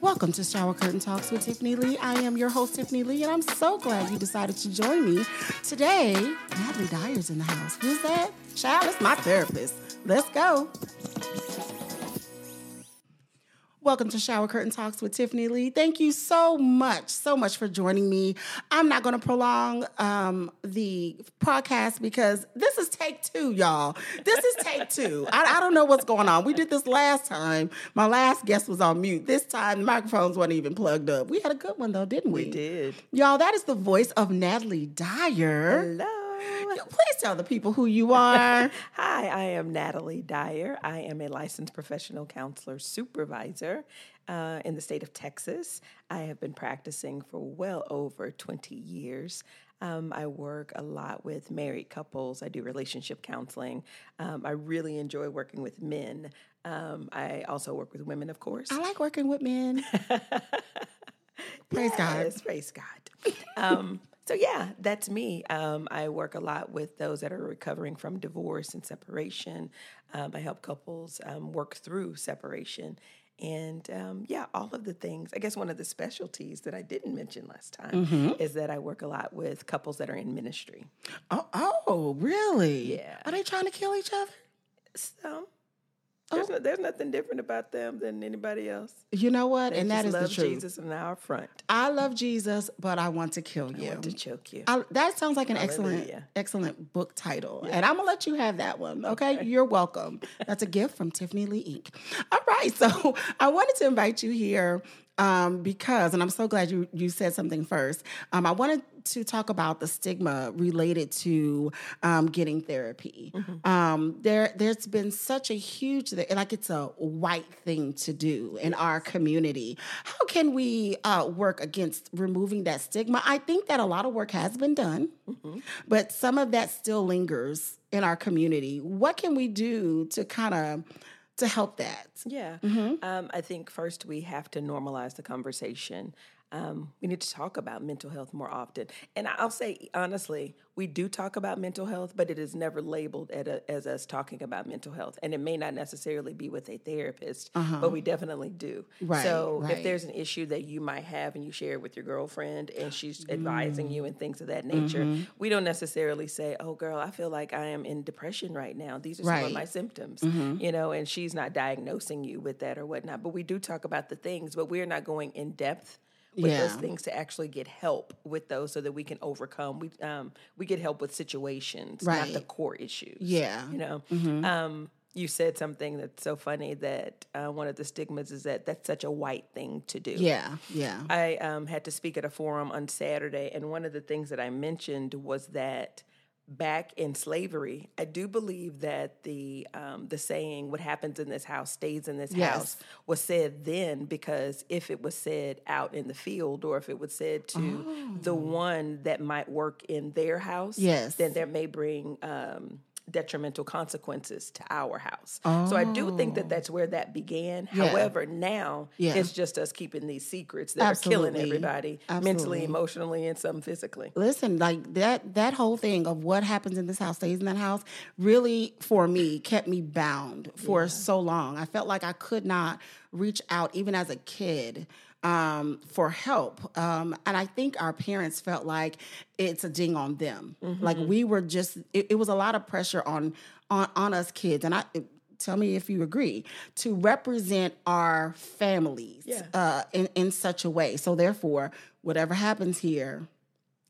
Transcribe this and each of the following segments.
Welcome to Shower Curtain Talks with Tiffany Lee. I am your host, Tiffany Lee, and I'm so glad you decided to join me. Today, Natalie Dyer's in the house. Who's that? Child, it's my therapist. Let's go. Welcome to Shower Curtain Talks with Tiffany Lee. Thank you so much, so much for joining me. I'm not going to prolong um, the podcast because this is take two, y'all. This is take two. I, I, don't know what's going on. We did this last time. My last guest was on mute. This time, the microphones weren't even plugged up. We had a good one, though, didn't we? We did. Y'all, that is the voice of Natalie Dyer. Hello. Please tell the people who you are. Hi, I am Natalie Dyer. I am a licensed professional counselor supervisor uh, in the state of Texas. I have been practicing for well over 20 years. Um, I work a lot with married couples. I do relationship counseling. Um, I really enjoy working with men. Um, I also work with women, of course. I like working with men. praise yes, God. Praise God. So yeah, that's me. Um, I work a lot with those that are recovering from divorce and separation. Um, I help couples um, work through separation. And um, yeah, all of the things. I guess one of the specialties that I didn't mention last time mm-hmm. is that I work a lot with couples that are in ministry. Oh, oh, really? Yeah. Are they trying to kill each other? Some. There's, oh. no, there's nothing different about them than anybody else. You know what? They and that is the truth. Jesus in our front. I love Jesus, but I want to kill you. I want to choke you. I, that sounds like an Hallelujah. excellent, excellent book title, yeah. and I'm gonna let you have that one. Okay, you're welcome. That's a gift from Tiffany Lee Inc. All right, so I wanted to invite you here um, because, and I'm so glad you you said something first. Um, I wanted to talk about the stigma related to um, getting therapy. Mm-hmm. Um, there, there's been such a huge, like it's a white thing to do in our community. How can we uh, work against removing that stigma? I think that a lot of work has been done, mm-hmm. but some of that still lingers in our community. What can we do to kind of to help that? Yeah. Mm-hmm. Um, I think first we have to normalize the conversation. Um, we need to talk about mental health more often. And I'll say honestly, we do talk about mental health, but it is never labeled a, as us talking about mental health. And it may not necessarily be with a therapist, uh-huh. but we definitely do. Right, so right. if there's an issue that you might have and you share it with your girlfriend and she's mm. advising you and things of that nature, mm-hmm. we don't necessarily say, oh, girl, I feel like I am in depression right now. These are right. some of my symptoms, mm-hmm. you know, and she's not diagnosing you with that or whatnot. But we do talk about the things, but we're not going in depth with yeah. those things to actually get help with those so that we can overcome. We um we get help with situations, right. not the core issues. Yeah, you know. Mm-hmm. Um, you said something that's so funny that uh, one of the stigmas is that that's such a white thing to do. Yeah, yeah. I um, had to speak at a forum on Saturday, and one of the things that I mentioned was that back in slavery, I do believe that the um, the saying "what happens in this house stays in this yes. house" was said then because if it was said out in the field or if it was said to oh. the one that might work in their house, yes, then that may bring um, detrimental consequences to our house. Oh. So I do think that that's where that began. Yeah. However, now yeah. it's just us keeping these secrets that Absolutely. are killing everybody Absolutely. mentally, emotionally, and some physically. Listen, like that that whole thing of what happens in this house stays in that house really for me kept me bound for yeah. so long. I felt like I could not reach out even as a kid um, for help. Um, and I think our parents felt like it's a ding on them. Mm-hmm. Like we were just, it, it, was a lot of pressure on on, on us kids. And I tell me if you agree to represent our families yeah. uh, in in such a way. So therefore, whatever happens here,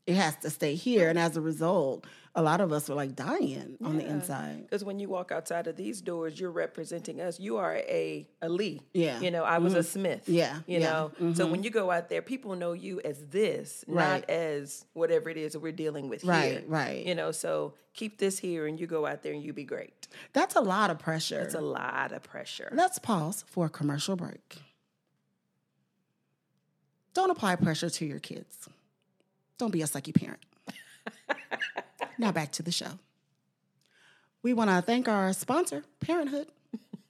it has to stay here. And as a result, a lot of us were like dying on the inside. Because when you walk outside of these doors, you're representing us. You are a, a Lee. Yeah. You know, I was mm-hmm. a Smith. Yeah. You yeah. know, mm-hmm. so when you go out there, people know you as this, right. not as whatever it is that we're dealing with right, here. Right. You know, so keep this here and you go out there and you be great. That's a lot of pressure. It's a lot of pressure. Let's pause for a commercial break. Don't apply pressure to your kids. Don't be a sucky parent. Now back to the show. We want to thank our sponsor, Parenthood.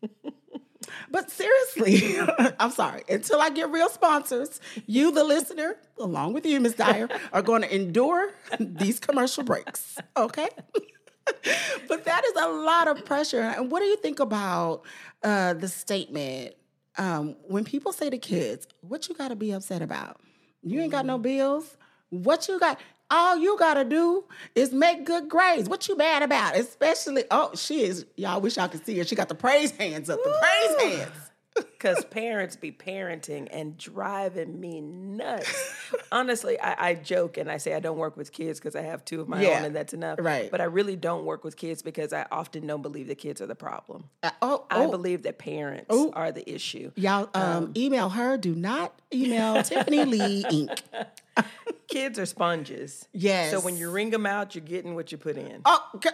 but seriously, I'm sorry. Until I get real sponsors, you, the listener, along with you, Ms. Dyer, are going to endure these commercial breaks. Okay? but that is a lot of pressure. And what do you think about uh, the statement um, when people say to kids, "What you got to be upset about? You ain't got no bills. What you got?" All you gotta do is make good grades. What you mad about? Especially, oh, she is. Y'all wish y'all could see her. She got the praise hands up. The praise hands. Because parents be parenting and driving me nuts. Honestly, I, I, joke and I say I don't work with kids because I have two of my yeah, own and that's enough. Right. But I really don't work with kids because I often don't believe the kids are the problem. Uh, oh, I oh. believe that parents oh. are the issue. Y'all um, um, email her. Do not email Tiffany Lee Inc. kids are sponges. Yes. So when you wring them out, you're getting what you put in. Oh, okay.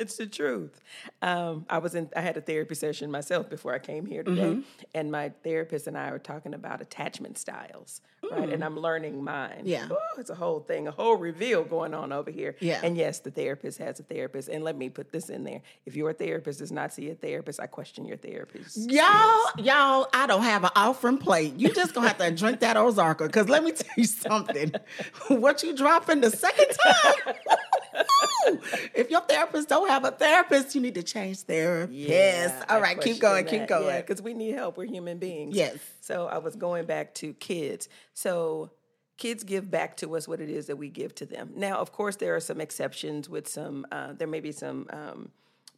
It's the truth. Um, I was in. I had a therapy session myself before I came here today, mm-hmm. and my therapist and I were talking about attachment styles, mm. right? And. I'm learning mine. Yeah, Ooh, it's a whole thing, a whole reveal going on over here. Yeah, and yes, the therapist has a therapist. And let me put this in there: if your therapist does not see a therapist, I question your therapist. Y'all, y'all, I don't have an offering plate. You just gonna have to drink that Ozarka because let me tell you something. what you dropping the second time? if your therapist don't have a therapist, you need to change therapist. Yes. All right, keep going, that. keep going. Yeah, because we need help. We're human beings. Yes. So I was going back to kids. So kids give back to us what it is that we give to them. Now, of course, there are some exceptions with some. Uh, there may be some. Um,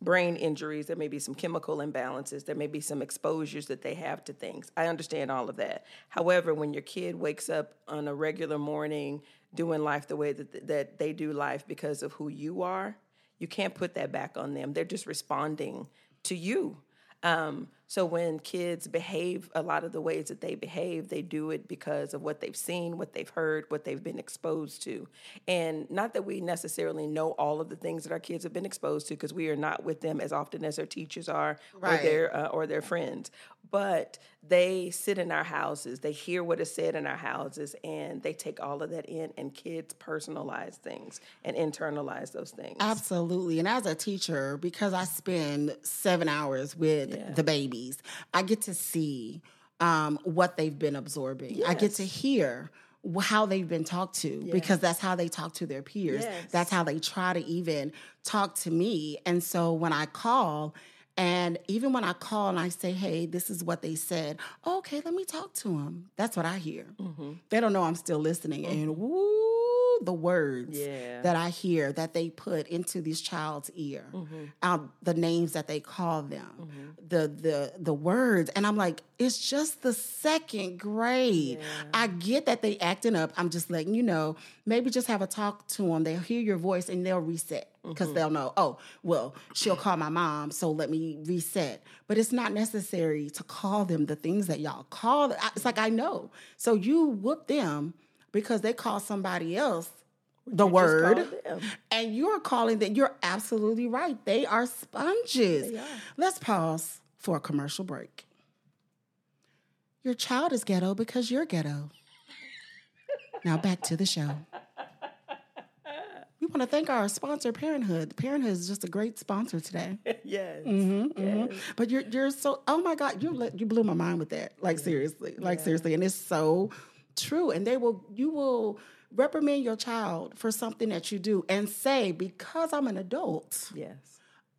brain injuries, there may be some chemical imbalances, there may be some exposures that they have to things. I understand all of that. However, when your kid wakes up on a regular morning doing life the way that that they do life because of who you are, you can't put that back on them. They're just responding to you. Um, so when kids behave a lot of the ways that they behave, they do it because of what they've seen, what they've heard, what they've been exposed to. And not that we necessarily know all of the things that our kids have been exposed to because we are not with them as often as their teachers are right. or their uh, or their friends. But they sit in our houses, they hear what is said in our houses, and they take all of that in. And kids personalize things and internalize those things. Absolutely. And as a teacher, because I spend seven hours with yeah. the baby I get to see um, what they've been absorbing. Yes. I get to hear how they've been talked to yes. because that's how they talk to their peers. Yes. That's how they try to even talk to me. And so when I call, and even when I call and I say, hey, this is what they said, oh, okay, let me talk to them. That's what I hear. Mm-hmm. They don't know I'm still listening. Mm-hmm. And woo, the words yeah. that I hear that they put into this child's ear, mm-hmm. the names that they call them, mm-hmm. the the the words, and I'm like, it's just the second grade. Yeah. I get that they acting up. I'm just letting you know. Maybe just have a talk to them. They'll hear your voice and they'll reset because mm-hmm. they'll know. Oh, well, she'll call my mom, so let me reset. But it's not necessary to call them the things that y'all call. Them. It's like I know. So you whoop them because they call somebody else. The you word. and you're calling that you're absolutely right. They are sponges. They are. let's pause for a commercial break. Your child is ghetto because you're ghetto. Now back to the show. We want to thank our sponsor parenthood. Parenthood is just a great sponsor today. Yes, mm-hmm, yes. Mm-hmm. but you're you're so oh my god you you blew my mind with that. Like seriously. Like yeah. seriously. And it's so true and they will you will reprimand your child for something that you do and say because i'm an adult yes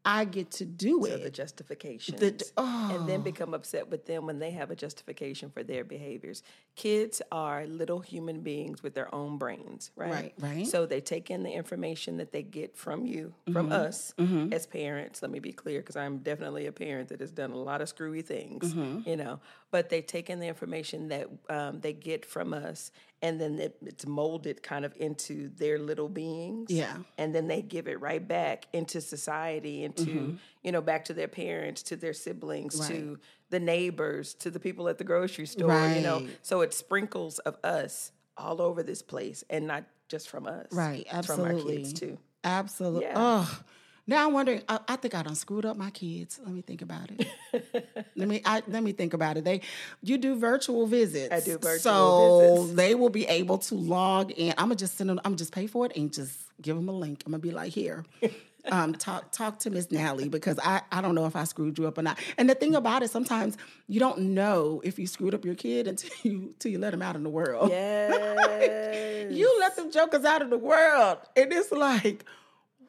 I get to do so it. The justification. The, oh. And then become upset with them when they have a justification for their behaviors. Kids are little human beings with their own brains, right? Right, right. So they take in the information that they get from you, from mm-hmm. us mm-hmm. as parents. Let me be clear, because I'm definitely a parent that has done a lot of screwy things, mm-hmm. you know. But they take in the information that um, they get from us and then it, it's molded kind of into their little beings. Yeah. And then they give it right back into society, into, mm-hmm. you know, back to their parents, to their siblings, right. to the neighbors, to the people at the grocery store, right. you know. So it sprinkles of us all over this place and not just from us. Right. Absolutely. From our kids too. Absolutely. Yeah. Oh. Now I'm wondering. I, I, think I done screwed up my kids. Let me think about it. let me I, let me think about it. They, you do virtual visits. I do virtual so visits. they will be able to log in. I'm gonna just send them. I'm gonna just pay for it and just give them a link. I'm gonna be like, here, um, talk talk to Miss Nally because I I don't know if I screwed you up or not. And the thing about it, sometimes you don't know if you screwed up your kid until you until you let them out in the world. Yes. you let them jokers out of the world, and it's like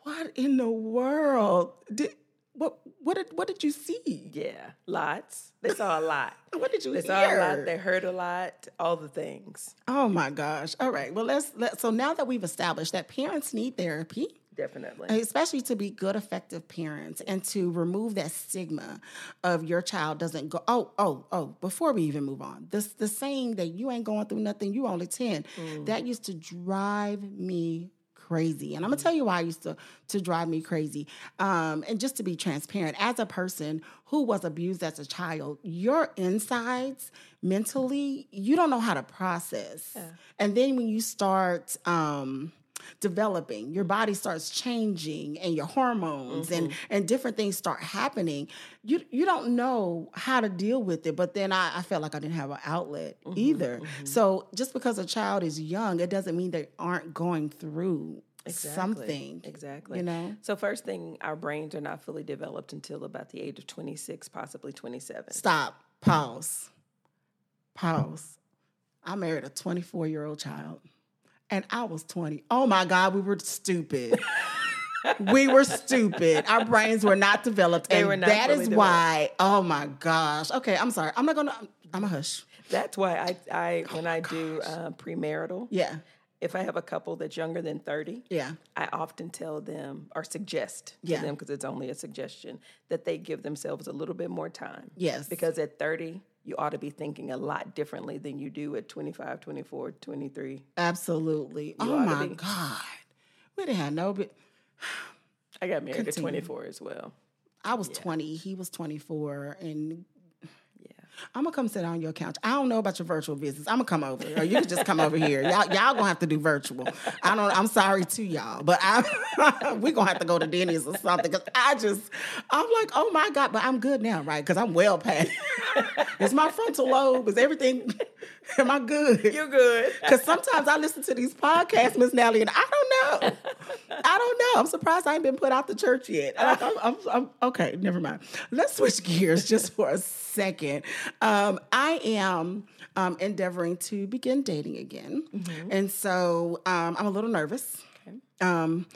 what in the world? Did, what what did what did you see? Yeah, lots. They saw a lot. what did you they hear? saw a lot. They heard a lot. All the things. Oh my gosh! All right. Well, let's let. So now that we've established that parents need therapy, definitely, especially to be good, effective parents, and to remove that stigma of your child doesn't go. Oh, oh, oh! Before we even move on, this the saying that you ain't going through nothing. You only ten. Mm. That used to drive me crazy. And I'm gonna tell you why I used to to drive me crazy. Um, and just to be transparent, as a person who was abused as a child, your insides mentally, you don't know how to process. Yeah. And then when you start um, developing your body starts changing and your hormones mm-hmm. and and different things start happening you you don't know how to deal with it but then i, I felt like i didn't have an outlet mm-hmm. either mm-hmm. so just because a child is young it doesn't mean they aren't going through Exactly. something. Exactly. You know? So, first thing, our brains are not fully developed until about the age of 26, possibly 27. Stop. Pause. Pause. I married a 24 year old child and I was 20. Oh my God, we were stupid. we were stupid. Our brains were not developed. They and not that is developed. why, oh my gosh. Okay, I'm sorry. I'm not gonna I'm a hush. That's why I I oh when I gosh. do uh, premarital. Yeah. If I have a couple that's younger than 30, yeah, I often tell them or suggest to yeah. them because it's only a suggestion that they give themselves a little bit more time. Yes. Because at 30, you ought to be thinking a lot differently than you do at 25, 24, 23. Absolutely. You oh my God. We didn't have no bit. I got married Continue. at 24 as well. I was yeah. 20, he was 24, and I'm gonna come sit on your couch. I don't know about your virtual business. I'm gonna come over, or you can just come over here. Y'all, y'all gonna have to do virtual. I don't. I'm sorry to y'all, but I we gonna have to go to Denny's or something. Cause I just, I'm like, oh my god, but I'm good now, right? Because I'm well past. Is my frontal lobe? Is everything? Am I good? You're good. Because sometimes I listen to these podcasts, Miss Nally, and I don't know. I don't know. I'm surprised I ain't been put out the church yet. I'm, I'm, I'm, okay, never mind. Let's switch gears just for a second. Um, I am um, endeavoring to begin dating again. Mm-hmm. And so um, I'm a little nervous. Okay. Um,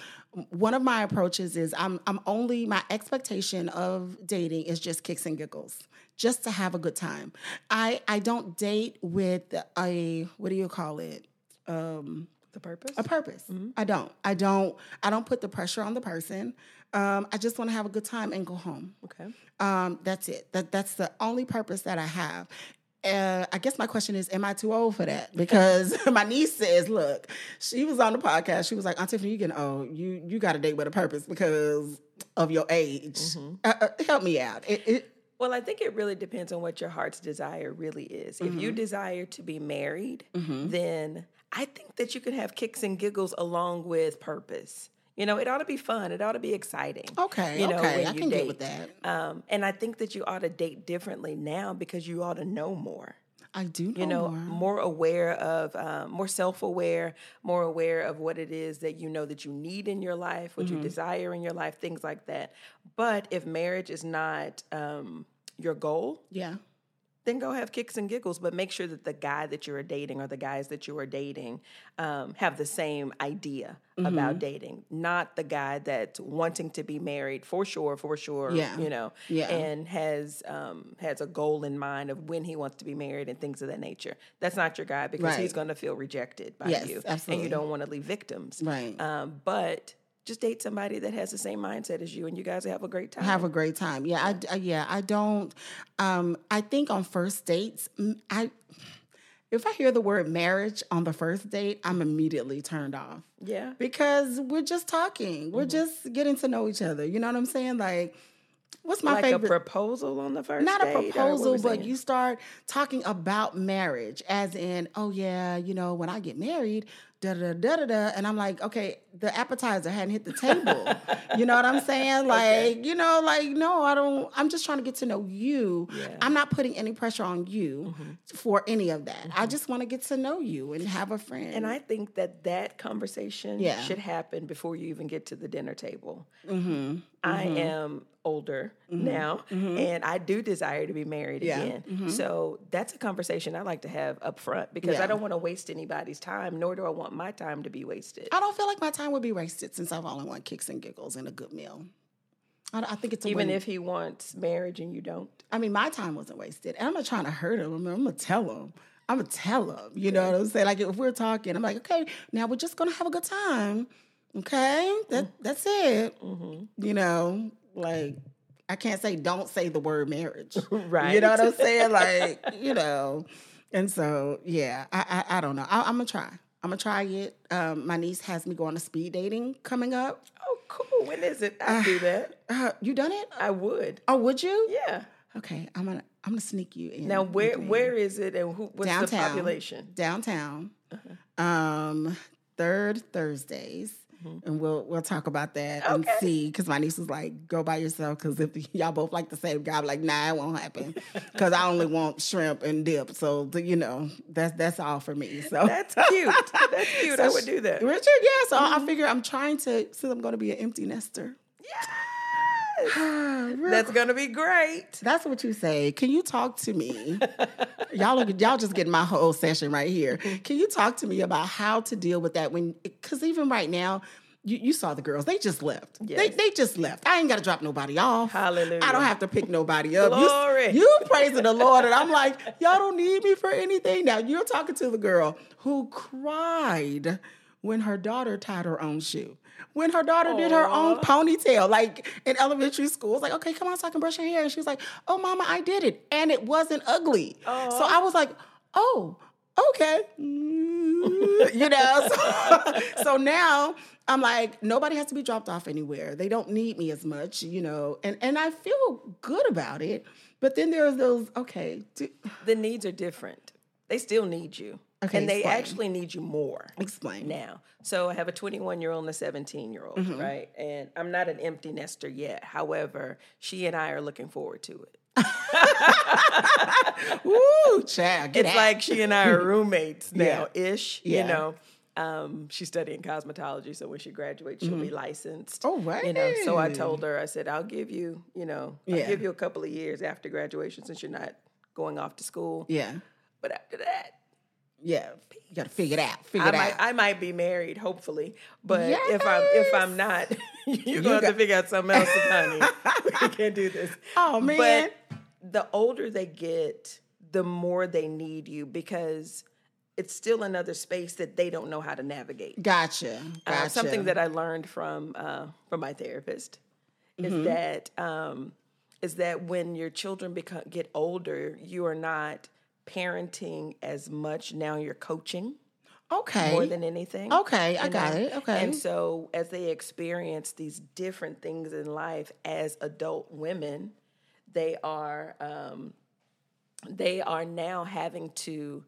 one of my approaches is I'm I'm only my expectation of dating is just kicks and giggles, just to have a good time. I I don't date with a what do you call it? Um, the purpose. A purpose. Mm-hmm. I don't. I don't. I don't put the pressure on the person. Um, I just want to have a good time and go home. Okay. Um, that's it. That that's the only purpose that I have. Uh, I guess my question is, am I too old for that? Because my niece says, look, she was on the podcast. She was like, Aunt Tiffany, you getting old. You you got to date with a purpose because of your age. Mm-hmm. Uh, uh, help me out. It, it, well, I think it really depends on what your heart's desire really is. Mm-hmm. If you mm-hmm. desire to be married, mm-hmm. then I think that you can have kicks and giggles along with purpose. You know, it ought to be fun. It ought to be exciting. Okay, you know, okay, I can date. get with that. Um, and I think that you ought to date differently now because you ought to know more. I do know you know more, more aware of um, more self-aware more aware of what it is that you know that you need in your life what mm-hmm. you desire in your life things like that. But if marriage is not um, your goal yeah then go have kicks and giggles, but make sure that the guy that you are dating or the guys that you are dating um, have the same idea mm-hmm. about dating, not the guy that's wanting to be married for sure, for sure, yeah. you know, yeah. and has um, has a goal in mind of when he wants to be married and things of that nature. That's not your guy because right. he's going to feel rejected by yes, you, absolutely. and you don't want to leave victims, right? Um, but just date somebody that has the same mindset as you and you guys have a great time. Have a great time. Yeah i, I yeah i don't um i think on first dates i if i hear the word marriage on the first date i'm immediately turned off. Yeah. Because we're just talking. We're mm-hmm. just getting to know each other. You know what i'm saying? Like What's my like favorite? a proposal on the first Not a proposal, but you start talking about marriage, as in, oh yeah, you know, when I get married, da da da da da, and I'm like, okay, the appetizer hadn't hit the table. you know what I'm saying? Like, okay. you know, like no, I don't. I'm just trying to get to know you. Yeah. I'm not putting any pressure on you mm-hmm. for any of that. Mm-hmm. I just want to get to know you and have a friend. And I think that that conversation yeah. should happen before you even get to the dinner table. Mm-hmm. I mm-hmm. am older mm-hmm. now mm-hmm. and I do desire to be married yeah. again. Mm-hmm. So that's a conversation I like to have up front because yeah. I don't want to waste anybody's time, nor do I want my time to be wasted. I don't feel like my time would be wasted since I've only won kicks and giggles and a good meal. I, I think it's even if he wants marriage and you don't. I mean, my time wasn't wasted, and I'm not trying to hurt him. I mean, I'm gonna tell him. I'm gonna tell him. You know what I'm saying? Like if we're talking, I'm like, okay, now we're just gonna have a good time. Okay, that mm-hmm. that's it. Mm-hmm. You know, like I can't say don't say the word marriage. right. You know what I'm saying? Like you know, and so yeah, I I, I don't know. I, am gonna try. I'm gonna try it. Um, my niece has me going to speed dating coming up. Oh, cool. When is it? I uh, do that. Uh, you done it? I would. Oh, would you? Yeah. Okay, I'm gonna I'm gonna sneak you in. Now, where where is it, and who? What's downtown, the population? Downtown. Uh-huh. Um, third Thursdays. Mm-hmm. And we'll we'll talk about that okay. and see. Because my niece was like, "Go by yourself." Because if y'all both like the same guy, I'm like, "Nah, it won't happen." Because I only want shrimp and dip. So the, you know, that's that's all for me. So that's cute. That's cute. So I would do that. Richard, yeah. So mm-hmm. I figure I'm trying to. Since I'm going to be an empty nester. Yeah. That's gonna be great. That's what you say. Can you talk to me? y'all, y'all just getting my whole session right here. Mm-hmm. Can you talk to me about how to deal with that when? Because even right now, you, you, saw the girls. They just left. Yes. They, they just left. I ain't got to drop nobody off. Hallelujah. I don't have to pick nobody up. Glory. You, you praising the Lord. And I'm like, y'all don't need me for anything. Now, you're talking to the girl who cried when her daughter tied her own shoe when her daughter Aww. did her own ponytail, like in elementary school. It's like, okay, come on, so I can brush your hair. And she was like, oh, mama, I did it. And it wasn't ugly. Aww. So I was like, oh, okay. you know, so, so now I'm like, nobody has to be dropped off anywhere. They don't need me as much, you know, and, and I feel good about it. But then there's those, okay. Do- the needs are different. They still need you. Okay, and they explain. actually need you more. Explain now. So I have a 21 year old and a 17 year old, mm-hmm. right? And I'm not an empty nester yet. However, she and I are looking forward to it. Ooh, child, it's out. like she and I are roommates now, yeah. ish. Yeah. You know, um, she's studying cosmetology, so when she graduates, she'll mm-hmm. be licensed. Oh, right. You know, so I told her, I said, I'll give you, you know, I'll give you a couple of years after graduation since you're not going off to school. Yeah. But after that, yeah, you got to figure it out. Figure I it might, out. I might be married, hopefully, but yes. if I'm if I'm not, you're gonna have to figure out something else, honey. we can't do this. Oh man! But the older they get, the more they need you because it's still another space that they don't know how to navigate. Gotcha. gotcha. Uh, something that I learned from uh, from my therapist is mm-hmm. that um, is that when your children become get older, you are not parenting as much. Now you're coaching. Okay. More than anything. Okay, I got know? it. Okay. And so as they experience these different things in life as adult women, they are um, they are now having to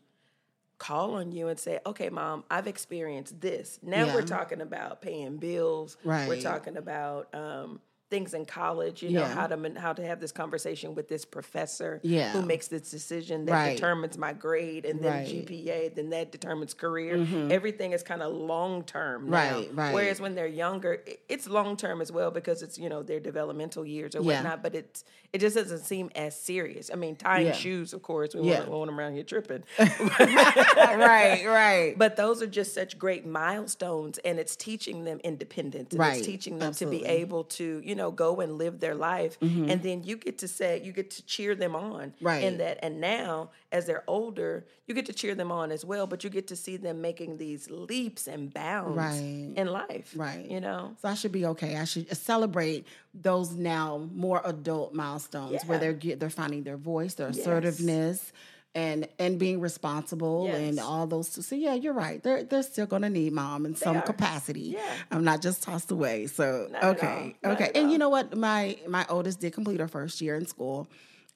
call on you and say, "Okay, mom, I've experienced this. Now yeah. we're talking about paying bills. Right. We're talking about um, things in college, you know, how to how to have this conversation with this professor yeah. who makes this decision that right. determines my grade and then right. GPA, then that determines career. Mm-hmm. Everything is kind of long term. Right, right. Whereas when they're younger, it's long term as well because it's, you know, their developmental years or yeah. whatnot, but it's it just doesn't seem as serious. I mean, tying yeah. shoes, of course, we yeah. want them around here tripping. right, right. But those are just such great milestones and it's teaching them independence and right. it's teaching them Absolutely. to be able to, you know, know, go and live their life. Mm-hmm. And then you get to say, you get to cheer them on. Right. In that. And now, as they're older, you get to cheer them on as well, but you get to see them making these leaps and bounds right. in life. Right. You know? So I should be okay. I should celebrate those now more adult milestones yeah. where they're they're finding their voice, their assertiveness. And and being responsible yes. and all those two. so yeah you're right they're they're still going to need mom in they some are. capacity yeah. i'm not just tossed away so not okay okay and you know what my my oldest did complete her first year in school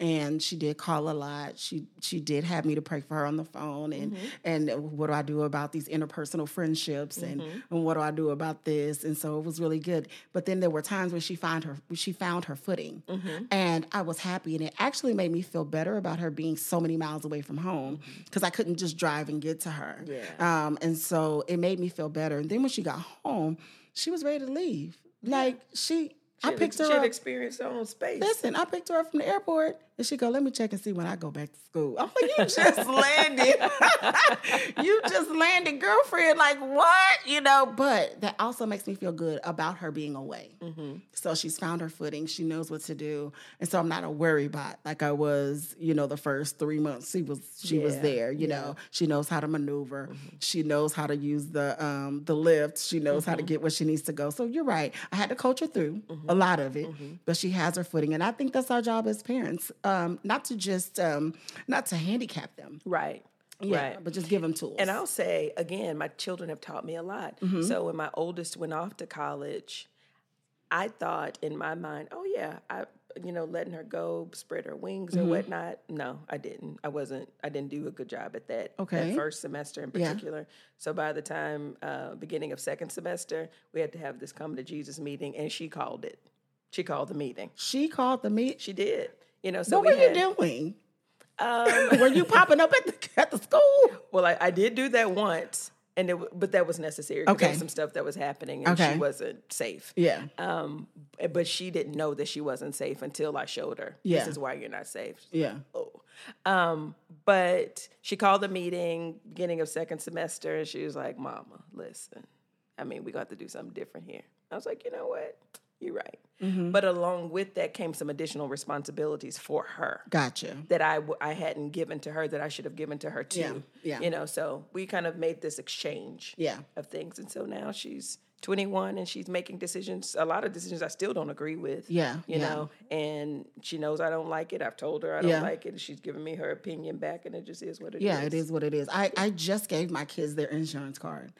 and she did call a lot. She she did have me to pray for her on the phone and mm-hmm. and what do I do about these interpersonal friendships and, mm-hmm. and what do I do about this? And so it was really good. But then there were times when she found her she found her footing, mm-hmm. and I was happy, and it actually made me feel better about her being so many miles away from home because mm-hmm. I couldn't just drive and get to her. Yeah. Um, and so it made me feel better. And then when she got home, she was ready to leave. Like she I picked her she up. experienced her own space. Listen, I picked her up from the airport And she go, let me check and see when I go back to school. I'm like, you just landed. you just landed, girlfriend. Like, what? You know, but that also makes me feel good about her being away. Mm-hmm. So she's found her footing. She knows what to do. And so I'm not a worry bot like I was, you know, the first three months she was she yeah. was there. You yeah. know, she knows how to maneuver. Mm-hmm. She knows how to use the um the Lyft. She knows mm-hmm. how to mm-hmm. get where she needs to go. So you're right. I had to coach her through mm-hmm. a lot of it, mm-hmm. but she has her footing. And I think that's our job as parents. Um, not to just um, not to handicap them. Right. Yeah, right. but just give them tools. And I'll say again, my children have taught me a lot. Mm-hmm. So when my oldest went off to college, I thought in my mind, oh yeah, I you know letting her go spread her wings or mm-hmm. whatnot. No, I didn't. I wasn't. I didn't do a good job at that. Okay. That first semester in particular. Yeah. So by the time uh, beginning of second semester, we had to have this come to Jesus meeting, and she called it. She called the meeting. She called the meet. She did. You know. So what were had, you doing? Um, were you popping up at the at the school? Well, I, I did do that once and it, but that was necessary. Okay, there was some stuff that was happening, and okay. she wasn't safe. Yeah. Um, but she didn't know that she wasn't safe until I showed her. Yeah. This is why you're not safe. Yeah. Oh. Um, but she called the meeting beginning of second semester, and she was like, "Mama, listen, I mean, we got to do something different here." I was like, "You know what? You're right." Mm-hmm. But along with that came some additional responsibilities for her. Gotcha. That I w- I hadn't given to her that I should have given to her too. Yeah. yeah. You know, so we kind of made this exchange yeah. of things. And so now she's 21 and she's making decisions, a lot of decisions I still don't agree with. Yeah. You yeah. know, and she knows I don't like it. I've told her I don't yeah. like it. And she's giving me her opinion back and it just is what it yeah, is. yeah, it is what it is. I, I just gave my kids their insurance card.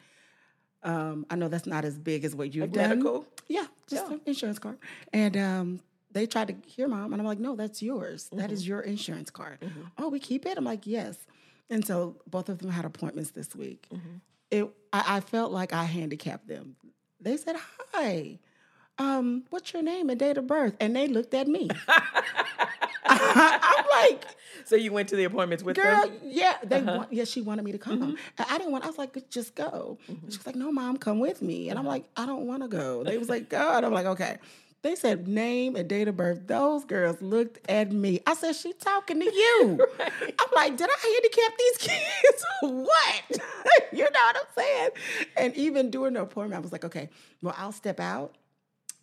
Um, I know that's not as big as what you've like done. Medical? Yeah, just yeah. an insurance card. And um, they tried to hear mom, and I'm like, no, that's yours. Mm-hmm. That is mm-hmm. your insurance card. Mm-hmm. Oh, we keep it. I'm like, yes. And so both of them had appointments this week. Mm-hmm. It, I, I, felt like I handicapped them. They said, "Hi, um, what's your name and date of birth?" And they looked at me. I'm like, so you went to the appointments with girl, them? Yeah, they uh-huh. want, yeah, she wanted me to come. Mm-hmm. I didn't want. I was like, just go. Mm-hmm. She was like, no, mom, come with me. And I'm like, I don't want to go. They was like, God. I'm like, okay. They said name and date of birth. Those girls looked at me. I said, she talking to you. right. I'm like, did I handicap these kids? what? you know what I'm saying? And even during the appointment, I was like, okay, well, I'll step out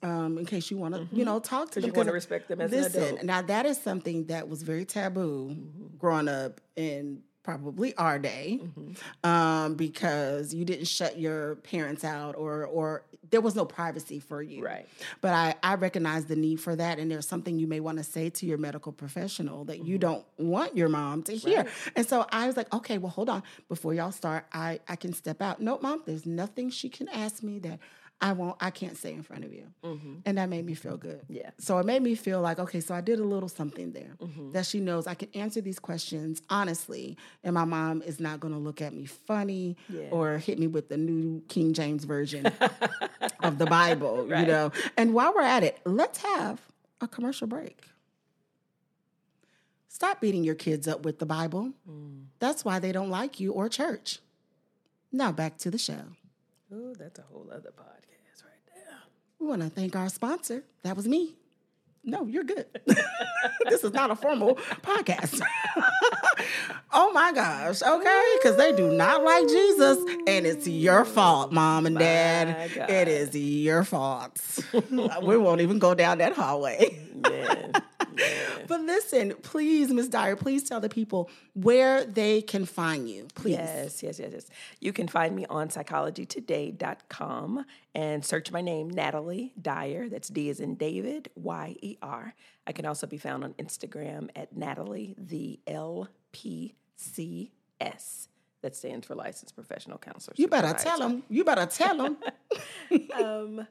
um, in case you want to, mm-hmm. you know, talk to them. You want to respect them as listen, an adult. Now that is something that was very taboo mm-hmm. growing up in probably our day, mm-hmm. um, because you didn't shut your parents out, or or there was no privacy for you. Right. But I I recognize the need for that, and there's something you may want to say to your medical professional that you mm-hmm. don't want your mom to hear. Right. And so I was like, okay, well, hold on, before y'all start, I I can step out. No, mom, there's nothing she can ask me that I won't, I can't say in front of you. Mm-hmm. And that made me feel good. Yeah. So it made me feel like, okay, so I did a little something there mm-hmm. that she knows I can answer these questions honestly. And my mom is not going to look at me funny yeah. or hit me with the new King James Version of the Bible, right. you know. And while we're at it, let's have a commercial break. Stop beating your kids up with the Bible. Mm. That's why they don't like you or church. Now back to the show. Oh, that's a whole other podcast. We want to thank our sponsor. That was me. No, you're good. this is not a formal podcast. oh my gosh. Okay. Because they do not like Jesus. And it's your fault, mom and dad. It is your fault. we won't even go down that hallway. Yeah. But listen, please, Miss Dyer, please tell the people where they can find you. Please. Yes, yes, yes, yes. You can find me on psychologytoday.com and search my name, Natalie Dyer. That's D as in David, Y E R. I can also be found on Instagram at Natalie the LPCS. That stands for Licensed Professional Counselor. You better tell them. You better tell them. um,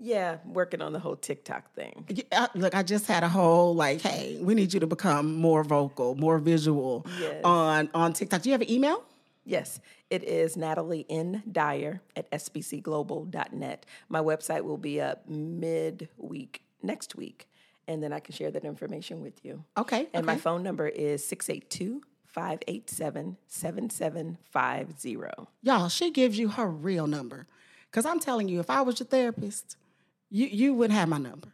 yeah, working on the whole TikTok thing. look, I just had a whole like, hey, we need you to become more vocal, more visual yes. on on TikTok. Do you have an email? Yes, it is Natalie N. Dyer at sbcglobal.net. My website will be up mid-week next week, and then I can share that information with you. Okay. And okay. my phone number is 682 587 7750. Y'all, she gives you her real number. Because I'm telling you, if I was your therapist, you you wouldn't have my number,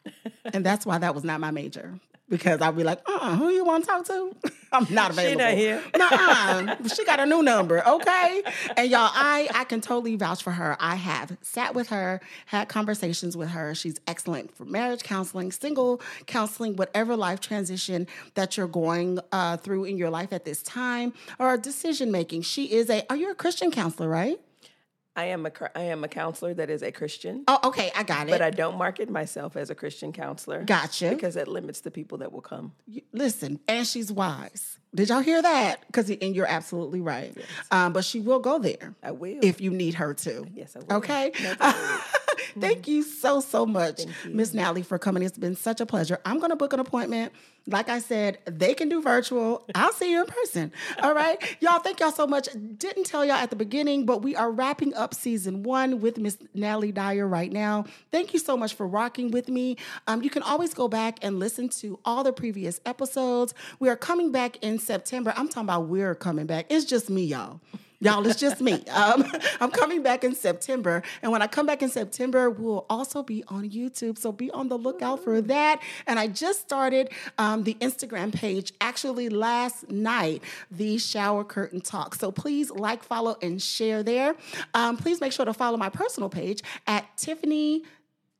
and that's why that was not my major. because I'd be like, uh, who you want to talk to? I'm not available. She not here. Nuh-uh. she got a new number, okay? And y'all, I I can totally vouch for her. I have sat with her, had conversations with her. She's excellent for marriage counseling, single counseling, whatever life transition that you're going uh, through in your life at this time, or decision making. She is a. Are you a Christian counselor? Right. I am a I am a counselor that is a Christian. Oh, okay, I got it. But I don't market myself as a Christian counselor. Gotcha. Because that limits the people that will come. listen, and she's wise. Did y'all hear that? Because and you're absolutely right. Yes. Um, but she will go there. I will if you need her to. Yes, I will. Okay. Thank you so so much, Miss Nally, for coming. It's been such a pleasure. I'm going to book an appointment. Like I said, they can do virtual. I'll see you in person. All right, y'all. Thank y'all so much. Didn't tell y'all at the beginning, but we are wrapping up season one with Miss Nally Dyer right now. Thank you so much for rocking with me. Um, you can always go back and listen to all the previous episodes. We are coming back in September. I'm talking about we're coming back. It's just me, y'all. Y'all, it's just me. Um, I'm coming back in September. And when I come back in September, we'll also be on YouTube. So be on the lookout for that. And I just started um, the Instagram page actually last night, the Shower Curtain Talk. So please like, follow, and share there. Um, please make sure to follow my personal page at Tiffany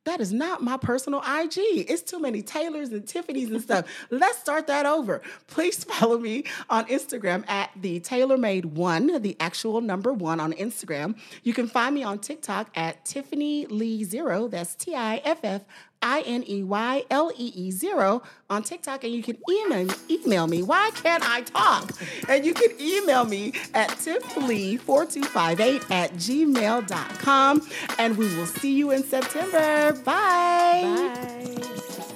that is not my personal IG. It's too many Taylors and Tiffany's and stuff. Let's start that over. Please follow me on Instagram at the TaylorMade One, the actual number one on Instagram. You can find me on TikTok at Tiffany Lee Zero. That's T I F F I N E Y L E E zero on TikTok, and you can email email me. Why can't I talk? And you can email me at tifflee4258 at gmail.com. And we will see you in September. Bye. Bye.